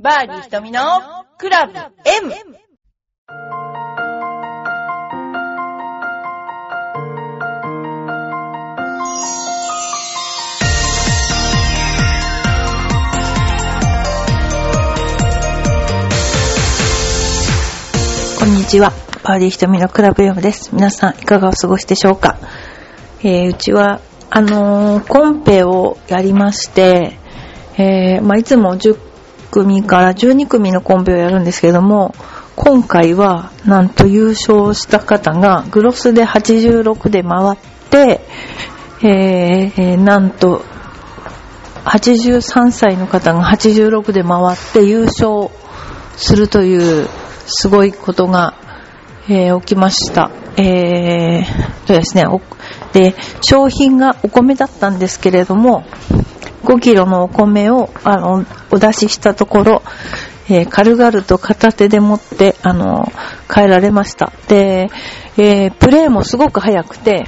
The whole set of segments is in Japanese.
バーディー瞳のクラブ M! こんにちは。バーディー瞳のクラブ M です。皆さんいかがお過ごしでしょうか？えーうちは、あのーコンペをやりまして、えーまあ、いつも10組から12組のコンペをやるんですけども、今回は、なんと優勝した方が、グロスで86で回って、えーなんと、83歳の方が86で回って優勝するというすごいことが、えー起きました。えーとですね、で、商品がお米だったんですけれども、5キロのお米を、あの、お出ししたところ、えー軽々と片手で持って、あの、帰られました。で、えープレーもすごく速くて、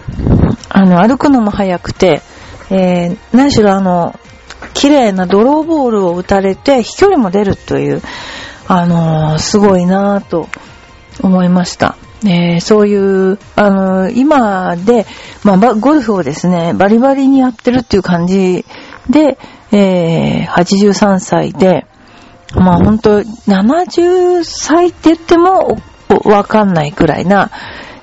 あの、歩くのも速くて、えー何しろあの、綺麗なドローボールを打たれて飛距離も出るという、あのすごいなぁと思いました。えーそういう、あのー今で、まあ、ゴルフをですね、バリバリにやってるっていう感じで、えー83歳で、まあ本当70歳って言ってもわかんないくらいな、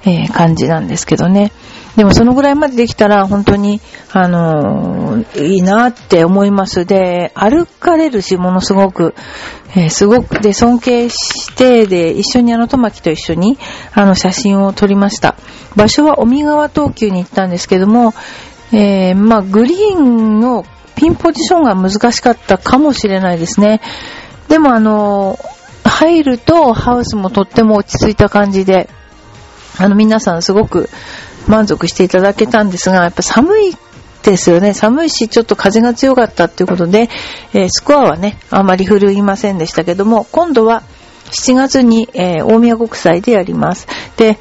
えー感じなんですけどね。でもそのぐらいまでできたら本当に、あのーいいなって思います。で、歩かれるし、ものすごく、えーすごく、で、尊敬して、で、一緒にあの、トマキと一緒に、あの、写真を撮りました。場所は、尾身川東急に行ったんですけども、えーまあ、グリーンのピンポジションが難しかったかもしれないですね。でもあの、入るとハウスもとっても落ち着いた感じで、あの皆さんすごく満足していただけたんですが、やっぱ寒いですよね。寒いし、ちょっと風が強かったっていうことで、えースコアはね、あまり振るいませんでしたけども、今度は7月に、えー大宮国際でやります。で、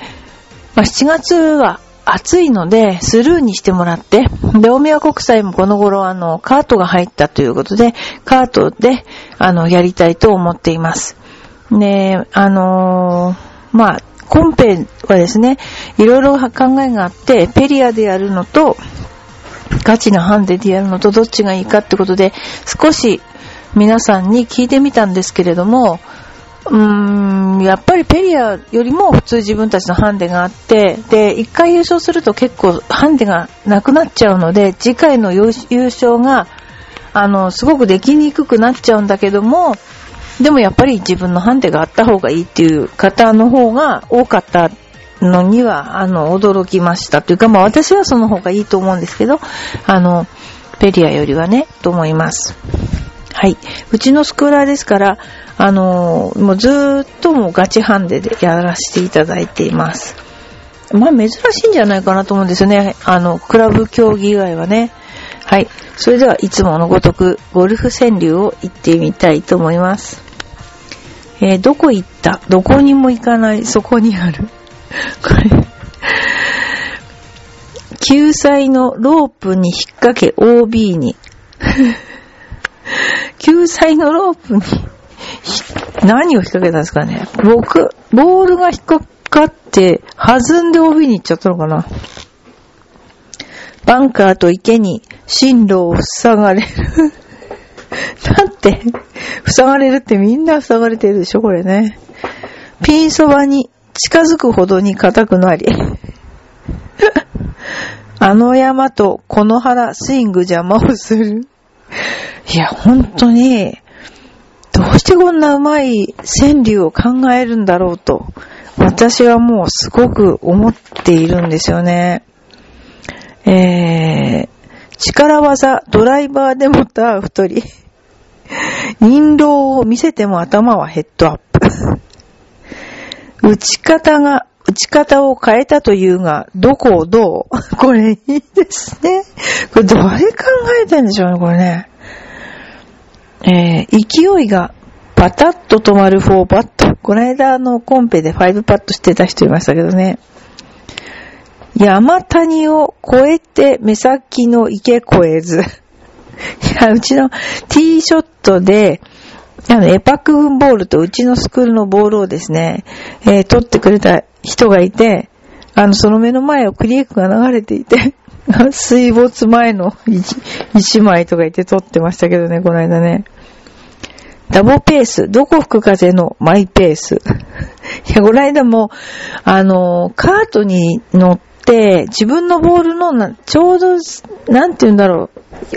まあ、7月は暑いので、スルーにしてもらって、で、大宮国際もこの頃、あの、カートが入ったということで、カートで、あの、やりたいと思っています。で、あのーまあ、コンペはですね、いろいろ考えがあって、ペリアでやるのと、ガチなハンデでやるのとどっちがいいかってことで、少し皆さんに聞いてみたんですけれども、うーん、やっぱりペリアよりも普通自分たちのハンデがあって、で、一回優勝すると結構ハンデがなくなっちゃうので、次回の優優勝が、あの、すごくできにくくなっちゃうんだけども、でもやっぱり自分のハンデがあった方がいいっていう方の方が多かったのには、あの、驚きました。というか、まあ私はその方がいいと思うんですけど、あの、ペリアよりはね、と思います。はい。うちのスクーラーですから、あのーもうずっともうガチハンデでやらせていただいています。まあ珍しいんじゃないかなと思うんですよね。あの、クラブ競技以外はね。はい。それではいつものごとくゴルフ川柳を行ってみたいと思います。えーどこ行った？どこにも行かない、そこにある。これ。救済のロープに引っ掛け OB に。救済のロープに、何を引っ掛けたんですかね僕、ボールが引っかかって、弾んで OB に行っちゃったのかなバンカーと池に進路を塞がれる。だって、塞がれるってみんな塞がれてるでしょこれね。ピンそばに近づくほどに硬くなり。あの山とこの原スイング邪魔をする。いや、本当に、どうしてこんなうまい川柳を考えるんだろうと、私はもうすごく思っているんですよね。えー、力技ドライバーでもった太り。印籠を見せても頭はヘッドアップ。打ち方が、打ち方を変えたというが、どこをどう？これいいですね。これどれ考えてんでしょうね、これね。えー、勢いがパタッと止まる4パット。この間のコンペで5パットしてた人いましたけどね。山谷を越えて目先の池越えず。いや、うちのティーショットで、あの、エパック軍ボールとうちのスクールのボールをですね、えー、取ってくれた人がいて、あの、その目の前をクリエイクが流れていて、水没前の一枚とか言って撮ってましたけどね、この間ね。ダボペース、どこ吹く風のマイペース。いや、この間も、あの、カートに乗って、自分のボールの、ちょうど、なんて言うんだろ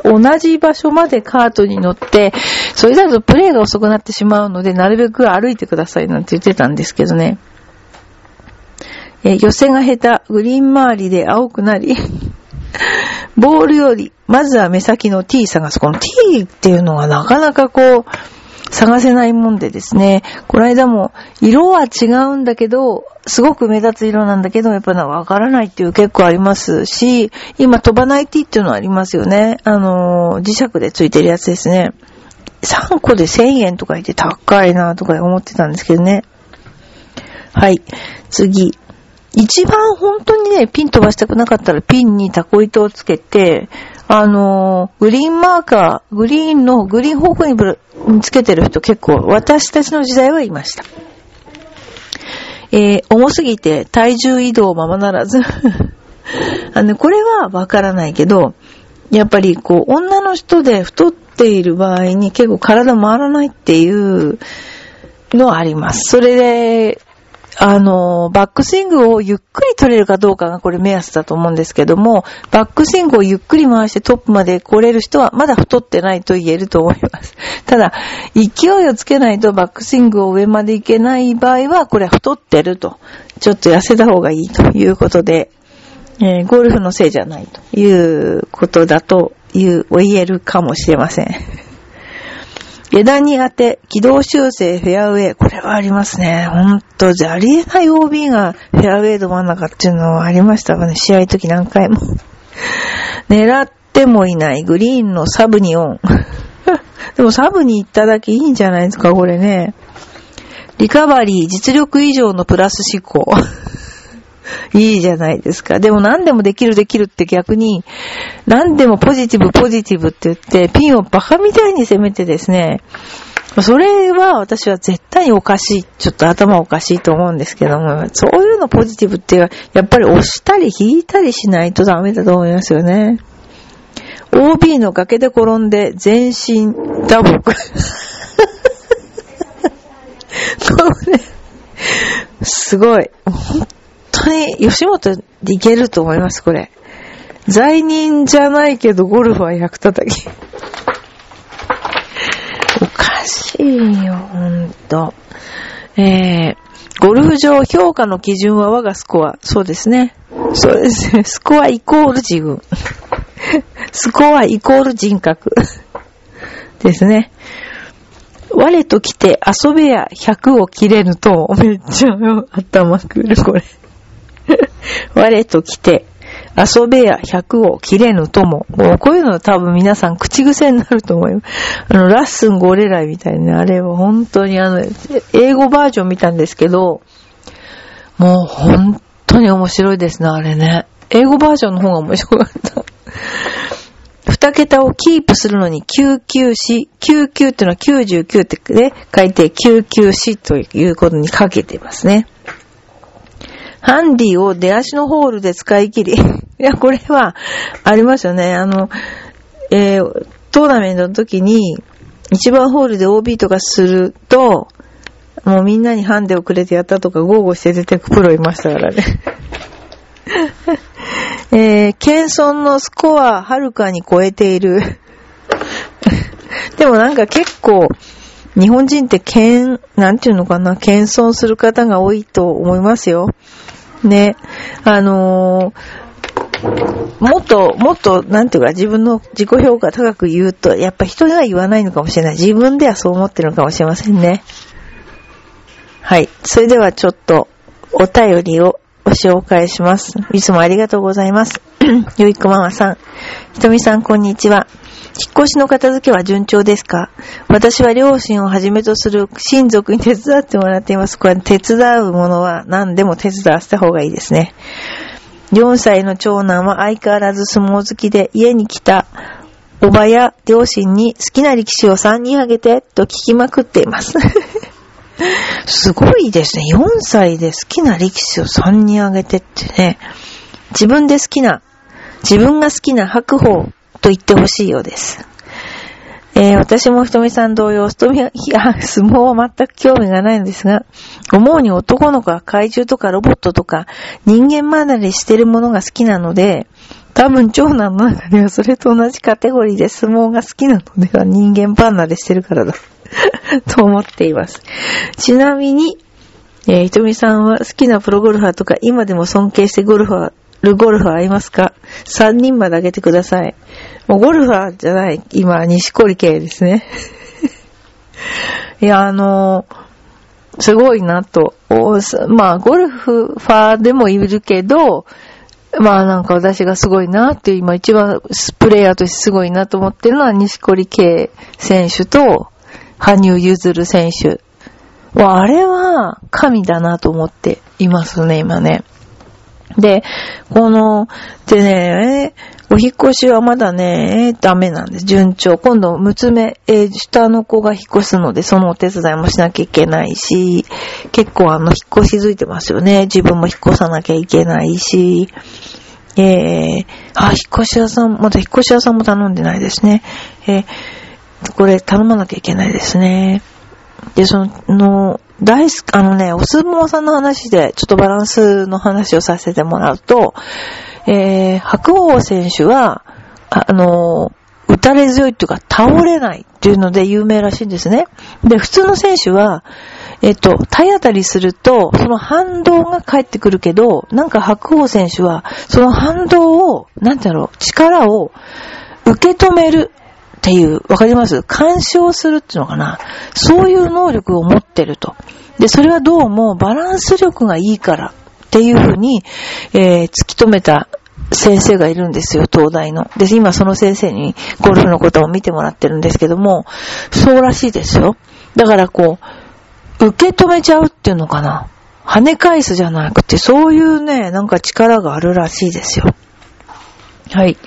う、同じ場所までカートに乗って、それだとプレイが遅くなってしまうので、なるべく歩いてくださいなんて言ってたんですけどね。え寄せが下手、グリーン周りで青くなり、ボールより、まずは目先の T 探す。この T っていうのがなかなかこう、探せないもんでですね、この間も色は違うんだけど、すごく目立つ色なんだけど、やっぱなわからないっていう結構ありますし、今飛ばない T っていうのありますよね。あの、磁石でついてるやつですね。3個で1000円とか言って高いなとか思ってたんですけどね。はい。次。一番本当にね、ピン飛ばしたくなかったらピンにタコ糸をつけて、あのグリーンマーカー、グリーンの、グリーン方向につけてる人結構、私たちの時代はいました。えー、重すぎて体重移動ままならず あの、これはわからないけど、やっぱりこう、女の人で太っている場合に結構体回らないっていうのはあります。それで、あの、バックスイングをゆっくり取れるかどうかがこれ目安だと思うんですけども、バックスイングをゆっくり回してトップまで来れる人はまだ太ってないと言えると思います。ただ、勢いをつけないとバックスイングを上まで行けない場合は、これは太ってると。ちょっと痩せた方がいいということで、えー、ゴルフのせいじゃないということだという、言えるかもしれません。枝に当て、軌道修正、フェアウェイ。これはありますね。ほんと、ありえない OB がフェアウェイど真ん中っていうのはありましたかね。試合時何回も。狙ってもいないグリーンのサブにオン。でもサブに行っただけいいんじゃないですか、これね。リカバリー、実力以上のプラス思考。いいじゃないですか。でも何でもできるできるって逆に、何でもポジティブポジティブって言って、ピンをバカみたいに攻めてですね、それは私は絶対におかしい。ちょっと頭おかしいと思うんですけども、そういうのポジティブってやっぱり押したり引いたりしないとダメだと思いますよね。OB の崖で転んで全身打撲。これ、すごい。本当に吉本でいけると思います、これ。罪人じゃないけど、ゴルフは役叩き。おかしいよ、ほんと。えー、ゴルフ場評価の基準は我がスコア。そうですね。そうですね。スコアイコール自分。スコアイコール人格。ですね。我と来て遊べや100を切れると、めっちゃ頭くる、これ。我と来て、遊べや100を切れぬとも。こういうのは多分皆さん口癖になると思います。あの、ラッスンゴレライみたいな、あれは本当にあの、英語バージョン見たんですけど、もう本当に面白いですね、あれね。英語バージョンの方が面白かった。二桁をキープするのに99し、99っていうのは99ってね、書いて99しということにかけてますね。ハンディを出足のホールで使い切り。いや、これは、ありますよね。あの、えー、トーナメントの時に、一番ホールで OB とかすると、もうみんなにハンデをくれてやったとか、豪語して出てくプロいましたからね。えー、謙遜のスコアはるかに超えている。でもなんか結構、日本人って謙、なんていうのかな、謙遜する方が多いと思いますよ。ね。あのー、もっと、もっと、なんていうか、自分の自己評価高く言うと、やっぱ人では言わないのかもしれない。自分ではそう思ってるのかもしれませんね。はい。それではちょっと、お便りをご紹介します。いつもありがとうございます。ゆいこママさん。ひとみさん、こんにちは。引っ越しの片付けは順調ですか？私は両親をはじめとする親族に手伝ってもらっています。これ手伝うものは何でも手伝わせた方がいいですね。4歳の長男は相変わらず相撲好きで家に来たおばや両親に好きな力士を3人あげてと聞きまくっています。すごいですね。4歳で好きな力士を3人あげてってね。自分で好きな、自分が好きな白鵬と言ってほしいようです。えー、私もひとみさん同様、ひとみは、相撲は全く興味がないのですが、思うに男の子は怪獣とかロボットとか人間離れしてるものが好きなので、多分長男の中ではそれと同じカテゴリーで相撲が好きなのでは人間離れしてるからだ と思っています。ちなみに、えー、ひとみさんは好きなプロゴルファーとか今でも尊敬してゴルファー、るゴルファーありますか ?3 人まであげてください。もうゴルファーじゃない、今、西堀系ですね。いや、あのー、すごいなと。まあ、ゴルファーでもいるけど、まあなんか私がすごいなっていう、今一番プレイヤーとしてすごいなと思ってるのは、西堀圭選手と、羽生結弦選手。あれは神だなと思っていますね、今ね。で、この、でね、お引越しはまだね、ダメなんです。順調。今度、娘、えー、下の子が引っ越すので、そのお手伝いもしなきゃいけないし、結構あの、引っ越しづいてますよね。自分も引っ越さなきゃいけないし、えー、あ、引っ越し屋さん、まだ引っ越し屋さんも頼んでないですね。えー、これ頼まなきゃいけないですね。で、その、大好き、あのね、お相撲さんの話で、ちょっとバランスの話をさせてもらうと、えー、白鵬選手は、あの、打たれ強いっていうか、倒れないっていうので有名らしいんですね。で、普通の選手は、えっと、体当たりすると、その反動が返ってくるけど、なんか白鵬選手は、その反動を、なんだろう、力を受け止めるっていう、わかります？干渉するっていうのかな？そういう能力を持ってると。で、それはどうもバランス力がいいからっていうふうに、えー、突き止めた先生がいるんですよ、東大の。で、今その先生にゴルフのことを見てもらってるんですけども、そうらしいですよ。だからこう、受け止めちゃうっていうのかな？跳ね返すじゃなくて、そういうね、なんか力があるらしいですよ。はい。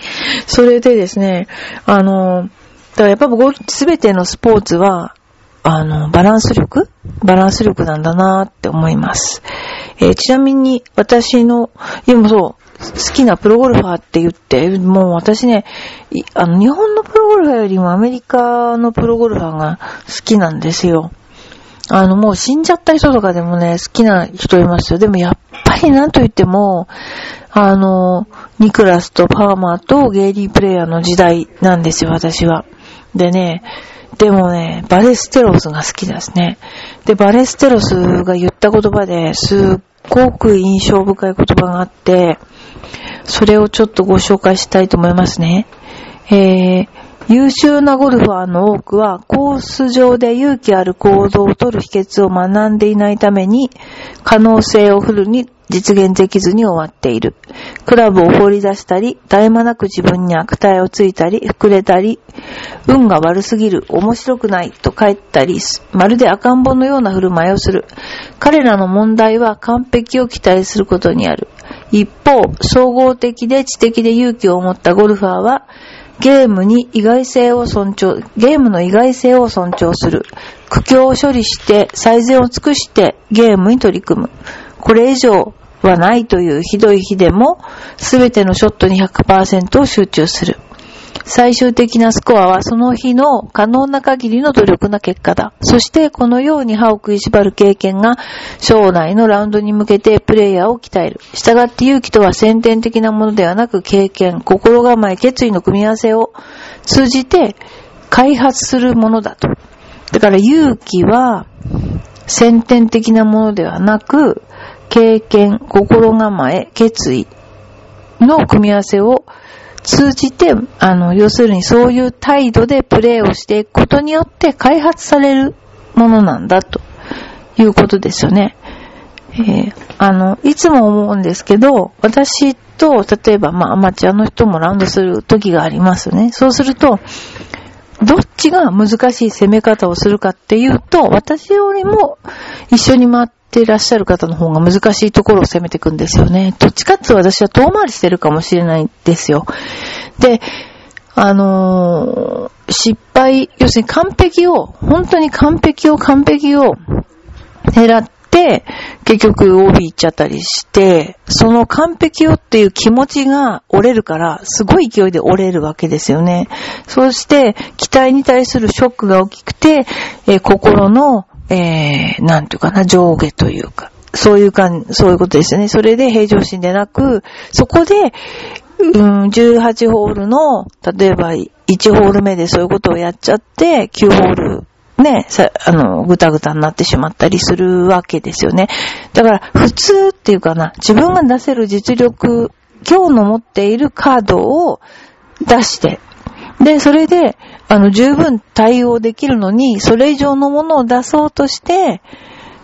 それでですね、あの、だからやっぱ僕すべてのスポーツは、あの、バランス力バランス力なんだなって思います。えー、ちなみに、私の、でもそう、好きなプロゴルファーって言って、もう私ね、あの、日本のプロゴルファーよりもアメリカのプロゴルファーが好きなんですよ。あの、もう死んじゃった人とかでもね、好きな人いますよ。でもやっぱりなんと言っても、あの、ニクラスとパーマーとゲイリープレイヤーの時代なんですよ、私は。でね、でもね、バレステロスが好きですね。で、バレステロスが言った言葉ですっごく印象深い言葉があって、それをちょっとご紹介したいと思いますね。えー、優秀なゴルファーの多くはコース上で勇気ある行動をとる秘訣を学んでいないために可能性をフルに実現できずに終わっている。クラブを放り出したり、絶え間なく自分に悪態をついたり、膨れたり、運が悪すぎる、面白くないと帰ったり、まるで赤ん坊のような振る舞いをする。彼らの問題は完璧を期待することにある。一方、総合的で知的で勇気を持ったゴルファーは、ゲームに意外性を尊重、ゲームの意外性を尊重する。苦境を処理して最善を尽くしてゲームに取り組む。これ以上はないというひどい日でも、すべてのショットに100%を集中する。最終的なスコアはその日の可能な限りの努力な結果だ。そしてこのように歯を食いしばる経験が将来のラウンドに向けてプレイヤーを鍛える。従って勇気とは先天的なものではなく経験、心構え、決意の組み合わせを通じて開発するものだと。だから勇気は先天的なものではなく経験、心構え、決意の組み合わせを通じて、あの、要するにそういう態度でプレーをしていくことによって開発されるものなんだということですよね。えー、あの、いつも思うんですけど、私と、例えば、まあ、アマチュアの人もラウンドする時がありますね。そうすると、どっちが難しい攻め方をするかっていうと、私よりも一緒に回っていらっしゃる方の方が難しいところを攻めていくんですよね。どっちかっていうと私は遠回りしてるかもしれないんですよ。で、あのー失敗、要するに完璧を、本当に完璧を完璧を狙って、結局 OB 行っちゃったりして、その完璧をっていう気持ちが折れるから、すごい勢いで折れるわけですよね。そして、期待に対するショックが大きくて、えー心の、えー、なんていうかな、上下というか、そういう感じそういうことですよね。それで平常心でなく、そこで、うん、18ホールの、例えば1ホール目でそういうことをやっちゃって、9ホール、ね、さ、あの、ぐたぐたになってしまったりするわけですよね。だから、普通っていうかな、自分が出せる実力、今日の持っているカードを出して、で、それで、あの、十分対応できるのに、それ以上のものを出そうとして、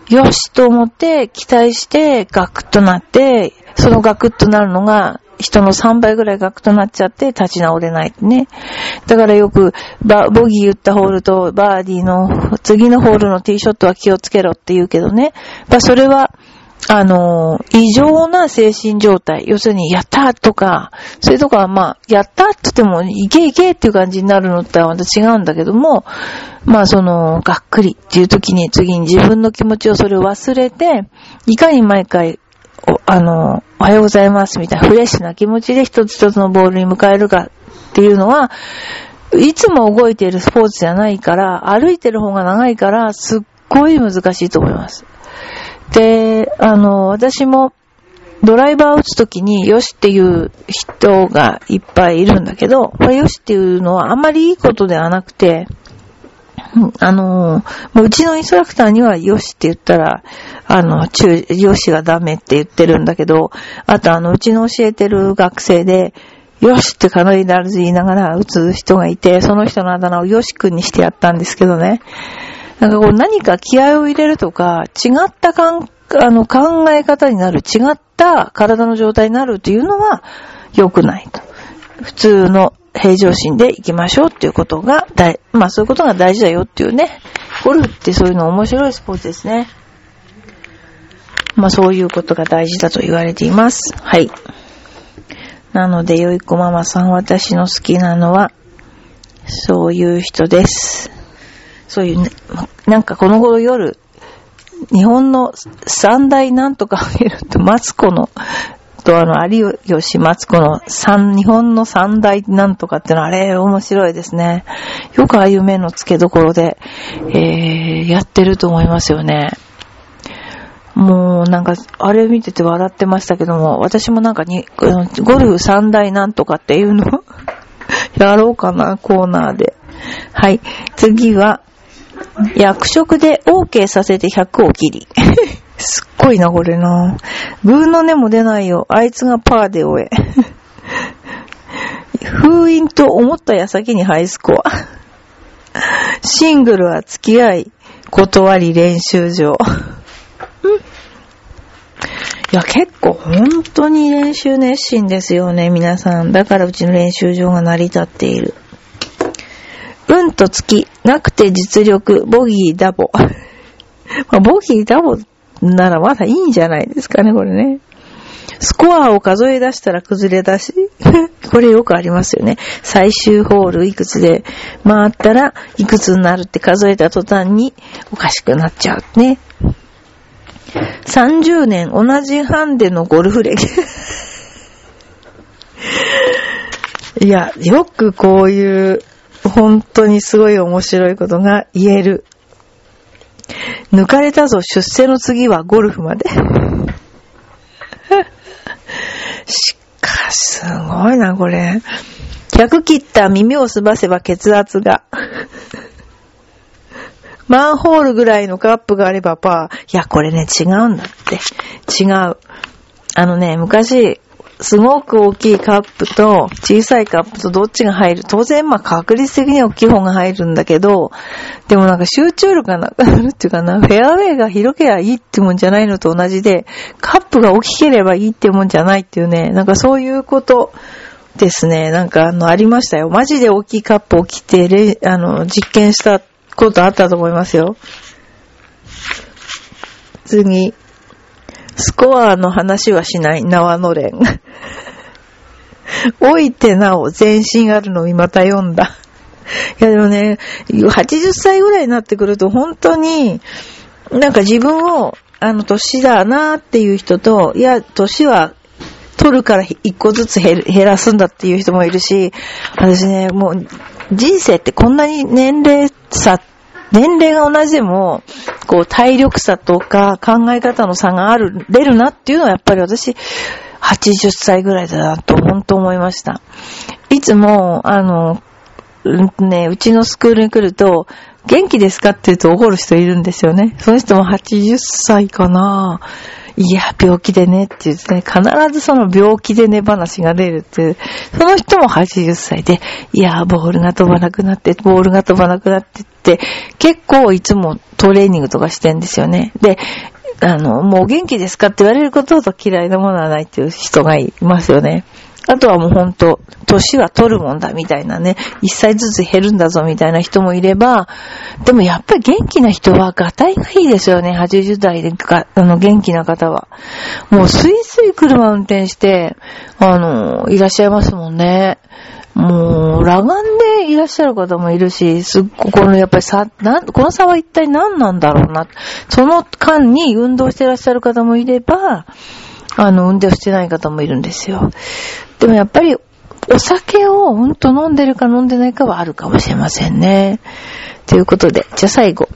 よしと思って、期待して、ガクッとなって、そのガクッとなるのが、人の3倍ぐらいガクッとなっちゃって、立ち直れないね。だからよく、バボギー打ったホールと、バーディーの、次のホールのティーショットは気をつけろって言うけどね。まあそれは、あの、異常な精神状態。要するに、やったーとか、そういうとこはまあ、やったーって言っても、いけいけっていう感じになるのってはまた違うんだけども、まあその、がっくりっていう時に次に自分の気持ちをそれを忘れて、いかに毎回、おあの、おはようございますみたいなフレッシュな気持ちで一つ一つのボールに迎えるかっていうのは、いつも動いているスポーツじゃないから、歩いてる方が長いから、すっごい難しいと思います。で、あの、私も、ドライバーを打つときに、よしっていう人がいっぱいいるんだけど、これよしっていうのはあんまりいいことではなくて、あの、うちのインストラクターにはよしって言ったら、あの、中、よしがダメって言ってるんだけど、あとあの、うちの教えてる学生で、よしってかなりなるず言いながら打つ人がいて、その人のあだ名をよしくんにしてやったんですけどね。なんかこう何か気合を入れるとか、違ったかんあの考え方になる、違った体の状態になるっていうのは良くないと。普通の平常心で行きましょうっていうことが大、まあそういうことが大事だよっていうね。ゴルフってそういうの面白いスポーツですね。まあそういうことが大事だと言われています。はい。なので、よいこママさん、私の好きなのは、そういう人です。そういうね、なんかこの頃夜、日本の三大なんとかを見ると、マツコの、とあの、有吉マツコの三、日本の三大なんとかってのは、あれ、面白いですね。よくああいう目の付けどころで、えー、やってると思いますよね。もうなんか、あれ見てて笑ってましたけども、私もなんかに、ゴルフ三大なんとかっていうの やろうかな、コーナーで。はい。次は、役職で OK させて100を切り。すっごいな、これな。グーの音も出ないよ。あいつがパーで終え。封印と思った矢先にハイスコア。シングルは付き合い、断り練習場。いや、結構本当に練習熱心ですよね、皆さん。だからうちの練習場が成り立っている。運と月、なくて実力、ボギーダボ。まあ、ボギーダボならまだいいんじゃないですかね、これね。スコアを数え出したら崩れ出し。これよくありますよね。最終ホールいくつで回ったらいくつになるって数えた途端におかしくなっちゃうね。30年同じハンデのゴルフ歴。いや、よくこういう本当にすごい面白いことが言える。抜かれたぞ、出世の次はゴルフまで。しかし、すごいな、これ。100切った耳をすばせば血圧が。マンホールぐらいのカップがあればパー。いや、これね、違うんだって。違う。あのね、昔、すごく大きいカップと小さいカップとどっちが入る当然、まあ確率的には大きい方が入るんだけど、でもなんか集中力がなくなるっていうかな、フェアウェイが広ければいいってもんじゃないのと同じで、カップが大きければいいってもんじゃないっていうね、なんかそういうことですね。なんかあの、ありましたよ。マジで大きいカップを着て、れあの、実験したことあったと思いますよ。次。スコアの話はしない、縄のれん。老いてなお全身あるのをまた読んだ。いやでもね、80歳ぐらいになってくると本当に、なんか自分を、あの、年だなっていう人と、いや、年は取るから一個ずつ減らすんだっていう人もいるし、私ね、もう人生ってこんなに年齢差、年齢が同じでも、こう体力差とか考え方の差がある、出るなっていうのはやっぱり私、80歳ぐらいだなと本当思いました。いつも、あの、ね、うちのスクールに来ると、元気ですかって言うと怒る人いるんですよね。その人も80歳かないや、病気でねって言ってね、必ずその病気でね話が出るっていう、その人も80歳で、いや、ボールが飛ばなくなって、ボールが飛ばなくなってって、結構いつもトレーニングとかしてんですよね。で、あの、もう元気ですかって言われることほど嫌いなものはないっていう人がいますよね。あとはもうほんと、年は取るもんだみたいなね、一歳ずつ減るんだぞみたいな人もいれば、でもやっぱり元気な人は、ガタイがいいですよね、80代で、あの、元気な方は。もうスイスイ車運転して、あの、いらっしゃいますもんね。もう、裸眼でいらっしゃる方もいるし、すっごこのやっぱりさ、な、この差は一体何なんだろうな。その間に運動していらっしゃる方もいれば、あの、運転をしてない方もいるんですよ。でもやっぱり、お酒をほんと飲んでるか飲んでないかはあるかもしれませんね。ということで、じゃあ最後。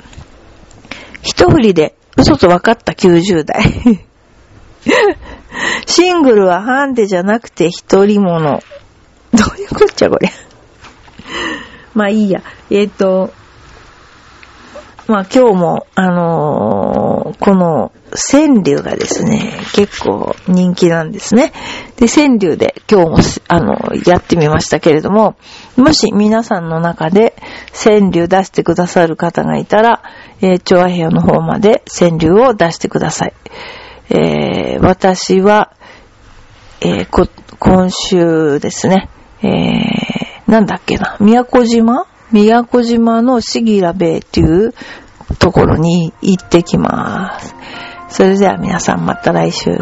一振りで嘘と分かった90代。シングルはハンデじゃなくて一人者。どういうこっちゃこれ。まあいいや。えっ、ー、と、まあ今日も、あのー、この川柳がですね、結構人気なんですね。で、川柳で今日も、あの、やってみましたけれども、もし皆さんの中で川柳出してくださる方がいたら、えー、調和平の方まで川柳を出してください。えー、私は、えー、今週ですね、えー、なんだっけな、宮古島？宮古島のシギラベイというところに行ってきます。それでは皆さんまた来週。甘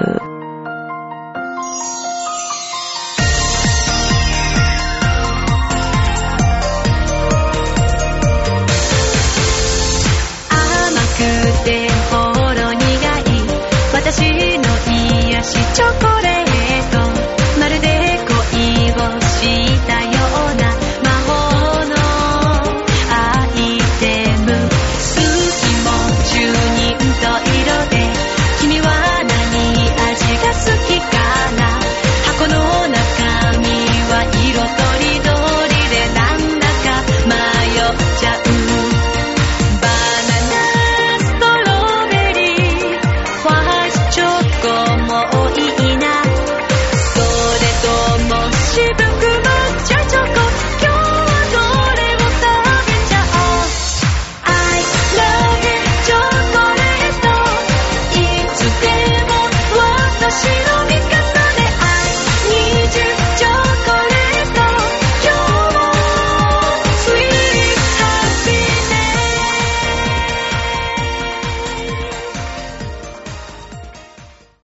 くてほろ苦い私の癒しチョコレート